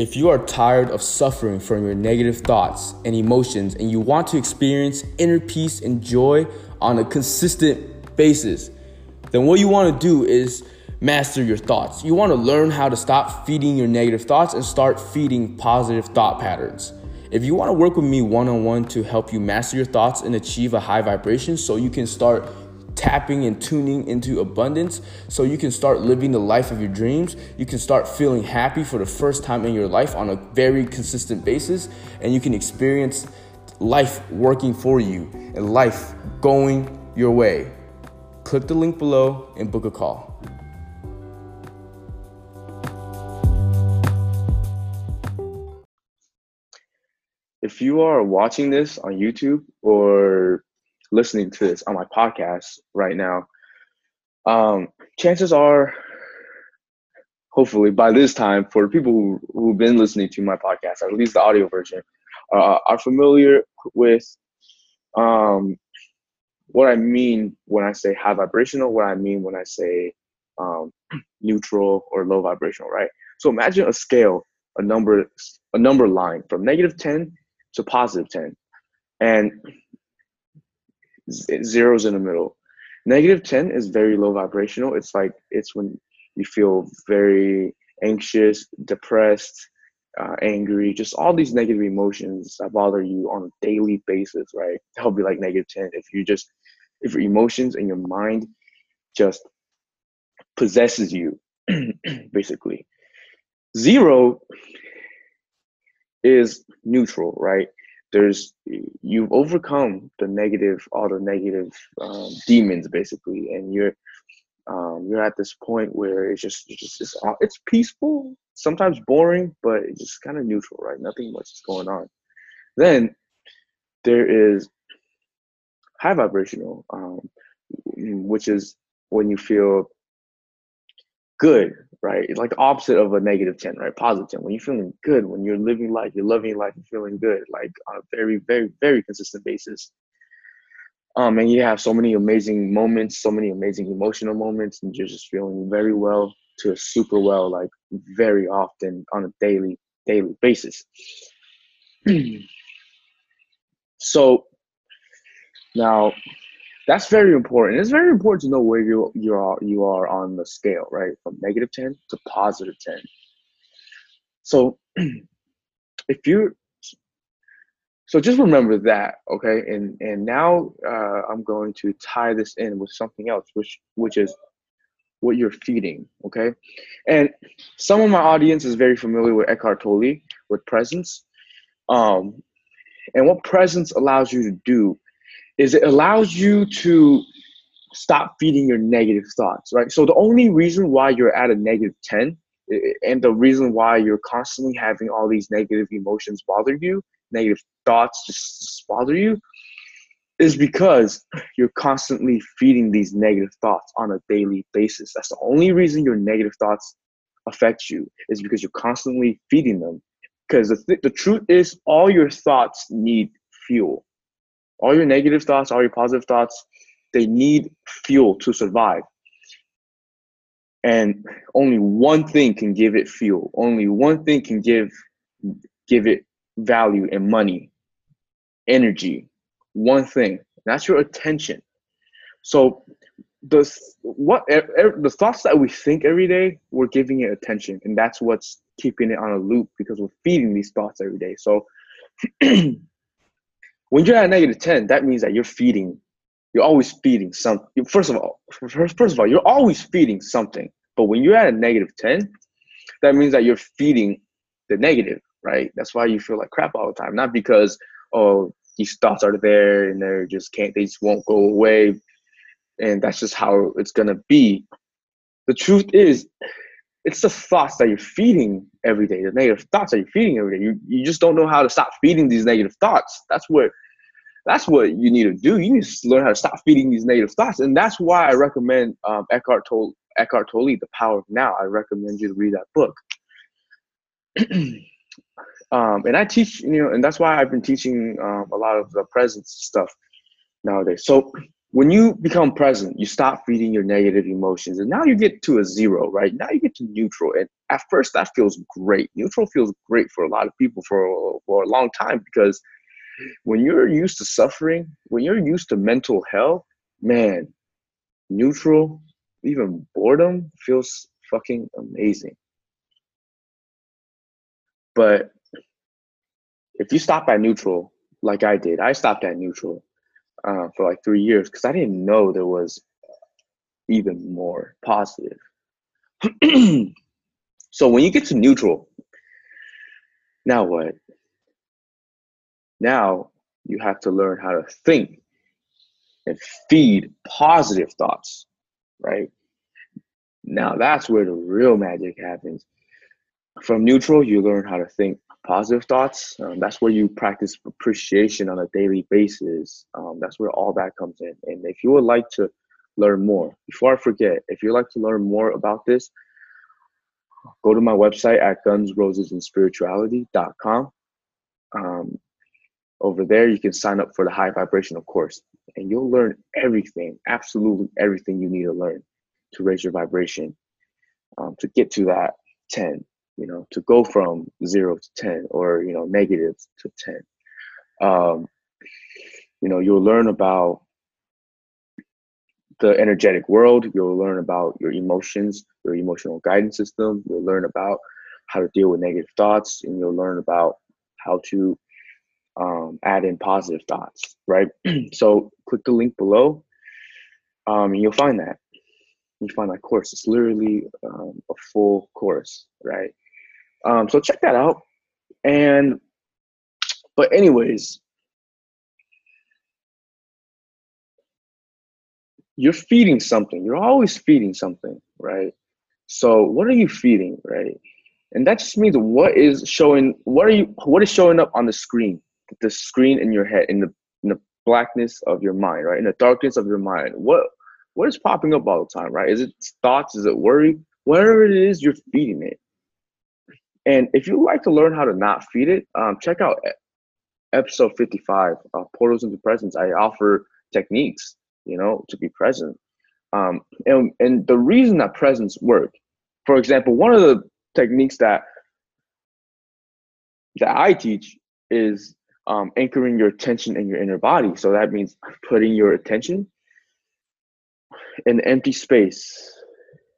If you are tired of suffering from your negative thoughts and emotions and you want to experience inner peace and joy on a consistent basis, then what you want to do is master your thoughts. You want to learn how to stop feeding your negative thoughts and start feeding positive thought patterns. If you want to work with me one on one to help you master your thoughts and achieve a high vibration so you can start tapping and tuning into abundance so you can start living the life of your dreams. You can start feeling happy for the first time in your life on a very consistent basis, and you can experience life working for you and life going your way. Click the link below and book a call. If you are watching this on YouTube or listening to this on my podcast right now, um, chances are, hopefully by this time, for people who, who've been listening to my podcast, at least the audio version, uh, are familiar with um, what I mean when I say high vibrational, what I mean when I say um, neutral or low vibrational, right? So imagine a scale, a number, a number line from negative 10 to positive 10. And zeros in the middle. Negative 10 is very low vibrational. It's like, it's when you feel very anxious, depressed, uh, angry, just all these negative emotions that bother you on a daily basis, right? That'll be like negative 10. If you just, if your emotions and your mind just possesses you, basically. Zero is neutral, right? There's you've overcome the negative all the negative um, demons basically. And you're um, you're at this point where it's just it's just it's, it's peaceful. Sometimes boring but it's just kind of neutral right? Nothing much is going on. Then there is high vibrational um, which is when you feel good right? It's like the opposite of a negative 10, right? Positive 10. When you're feeling good, when you're living life, you're loving life, you're feeling good, like on a very, very, very consistent basis. Um, and you have so many amazing moments, so many amazing emotional moments, and you're just feeling very well to super well, like very often on a daily, daily basis. so now that's very important. It's very important to know where you you are you are on the scale, right? From negative 10 to positive 10. So if you so just remember that, okay? And and now uh, I'm going to tie this in with something else, which which is what you're feeding, okay? And some of my audience is very familiar with Eckhart Tolle, with presence. Um, and what presence allows you to do is it allows you to stop feeding your negative thoughts, right? So the only reason why you're at a negative 10 and the reason why you're constantly having all these negative emotions bother you, negative thoughts just bother you, is because you're constantly feeding these negative thoughts on a daily basis. That's the only reason your negative thoughts affect you is because you're constantly feeding them. Because the, th- the truth is, all your thoughts need fuel all your negative thoughts, all your positive thoughts, they need fuel to survive. And only one thing can give it fuel. Only one thing can give give it value and money, energy. One thing. That's your attention. So the what the thoughts that we think every day, we're giving it attention, and that's what's keeping it on a loop because we're feeding these thoughts every day. So when you're at negative 10, that means that you're feeding, you're always feeding something. First of all, first, first of all, you're always feeding something. But when you're at a negative 10, that means that you're feeding the negative, right? That's why you feel like crap all the time. Not because, oh, these thoughts are there and they're just can't, they just won't go away. And that's just how it's gonna be. The truth is, it's the thoughts that you're feeding every day, the negative thoughts that you're feeding every day. You you just don't know how to stop feeding these negative thoughts. That's what that's what you need to do. You need to learn how to stop feeding these negative thoughts, and that's why I recommend um, Eckhart Tolle, Eckhart Tolle, The Power of Now. I recommend you to read that book. um, and I teach, you know, and that's why I've been teaching um, a lot of the presence stuff nowadays. So when you become present, you stop feeding your negative emotions, and now you get to a zero, right? Now you get to neutral, and at first that feels great. Neutral feels great for a lot of people for for a long time because when you're used to suffering, when you're used to mental hell, man, neutral, even boredom feels fucking amazing. But if you stop at neutral, like I did, I stopped at neutral uh, for like three years because I didn't know there was even more positive. so when you get to neutral, now what? Now you have to learn how to think and feed positive thoughts, right? Now that's where the real magic happens. From neutral, you learn how to think positive thoughts. Um, that's where you practice appreciation on a daily basis. Um, that's where all that comes in. And if you would like to learn more, before I forget, if you'd like to learn more about this, go to my website at gunsrosesandspirituality.com. Um, over there, you can sign up for the high vibrational course, and you'll learn everything, absolutely everything you need to learn to raise your vibration, um, to get to that 10, you know, to go from zero to 10 or, you know, negative to 10. Um, you know, you'll learn about the energetic world. You'll learn about your emotions, your emotional guidance system. You'll learn about how to deal with negative thoughts, and you'll learn about how to um, add in positive thoughts, right? so click the link below, um, and you'll find that. You find that course. It's literally um, a full course, right? Um, so check that out. And but anyways, you're feeding something. You're always feeding something, right? So what are you feeding, right? And that just means what is showing. What are you? What is showing up on the screen? The screen in your head, in the in the blackness of your mind, right? In the darkness of your mind. What what is popping up all the time, right? Is it thoughts? Is it worry? Whatever it is, you're feeding it. And if you like to learn how to not feed it, um, check out episode 55, uh, Portals into Presence. I offer techniques, you know, to be present. Um, and, and the reason that presence work, for example, one of the techniques that that I teach is um, anchoring your attention in your inner body. So that means putting your attention in empty space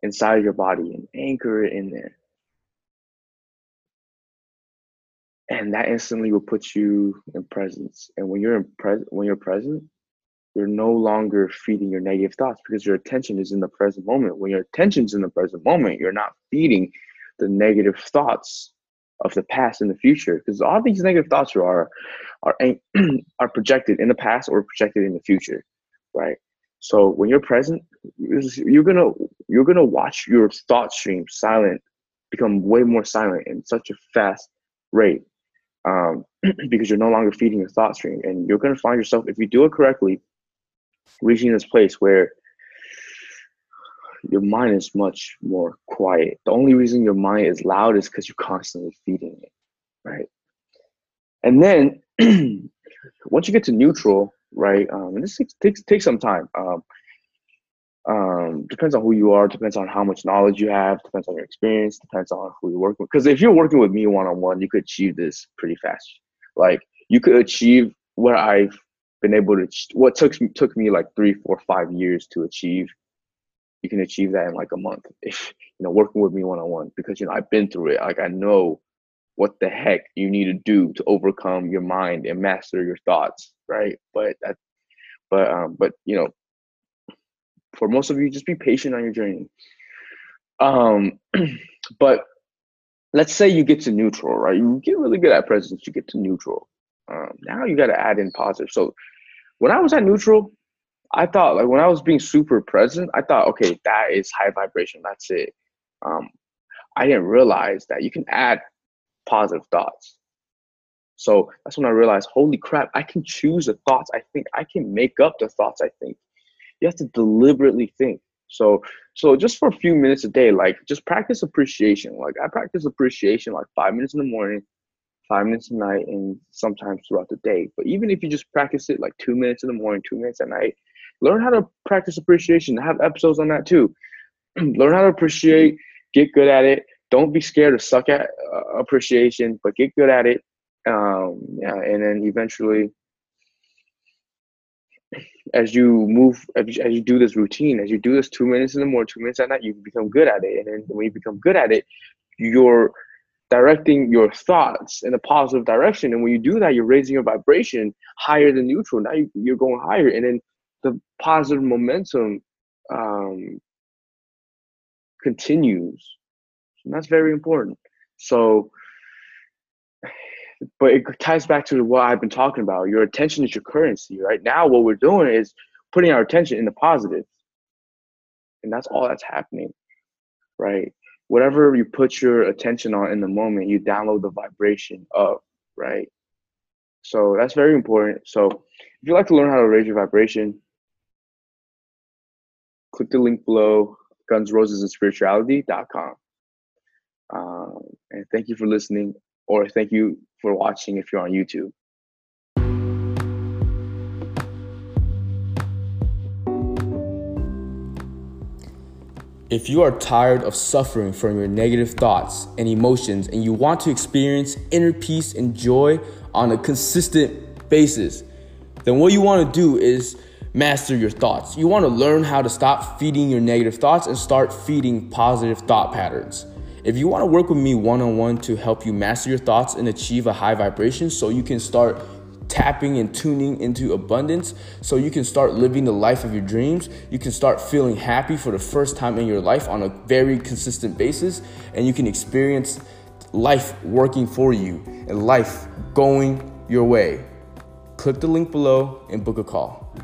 inside your body and anchor it in there. and that instantly will put you in presence. And when you're in present, when you're present, you're no longer feeding your negative thoughts because your attention is in the present moment. When your attention's in the present moment, you're not feeding the negative thoughts of the past and the future because all these negative thoughts are are are projected in the past or projected in the future, right? So when you're present, you're gonna you're gonna watch your thought stream silent become way more silent in such a fast rate um, because you're no longer feeding your thought stream. And you're to find yourself, if you do it correctly, reaching this place where your mind is much more quiet. The only reason your mind is loud is because you're constantly feeding it, right? And then once you get to neutral, right, um, and this takes, takes, some time. Um, um, depends on who you are, depends on how much knowledge you have, depends on your experience, depends on who you're working with. Because if you're working with me one on one, you could achieve this pretty fast. Like you could achieve what I've been able to, what took took me like three, four, five years to achieve. You can achieve that in like a month if you know working with me one on one because you know I've been through it. Like I know what the heck you need to do to overcome your mind and master your thoughts, right? But that, but um, but you know for most of you, just be patient on your journey. Um, but let's say you get to neutral, right? You get really good at presence, you get to neutral. Um, now you got to add in positive. So when I was at neutral, I thought like when I was being super present, I thought, okay, that is high vibration. That's it. Um, I didn't realize that you can add positive thoughts. So that's when I realized, holy crap, I can choose the thoughts I think. I can make up the thoughts I think you have to deliberately think. So so just for a few minutes a day, like just practice appreciation. Like I practice appreciation like five minutes in the morning, five minutes at night, and sometimes throughout the day. But even if you just practice it like two minutes in the morning, two minutes at night, learn how to practice appreciation. I have episodes on that too. learn how to appreciate, get good at it. Don't be scared to suck at uh, appreciation, but get good at it. Um, yeah, and then eventually, as you move, as you, as you do this routine, as you do this two minutes in the morning, two minutes at night, you become good at it. And then when you become good at it, you're directing your thoughts in a positive direction. And when you do that, you're raising your vibration higher than neutral. Now you, are going higher, and then the positive momentum um, continues. And that's very important. So, but it ties back to what I've been talking about. Your attention is your currency. Right now, what we're doing is putting our attention in the positive, and that's all that's happening. Right whatever you put your attention on in the moment, you download the vibration of, right? So that's very important. So if you'd like to learn how to raise your vibration, click the link below, gunsrosesandspirituality.com. Um, and thank you for listening, or thank you for watching if you're on YouTube. If you are tired of suffering from your negative thoughts and emotions and you want to experience inner peace and joy on a consistent basis, then what you want to do is master your thoughts. You want to learn how to stop feeding your negative thoughts and start feeding positive thought patterns. If you want to work with me one on one to help you master your thoughts and achieve a high vibration so you can start tapping and tuning into abundance so you can start living the life of your dreams. You can start feeling happy for the first time in your life on a very consistent basis, and you can experience life working for you and life going your way. Click the link below and book a call.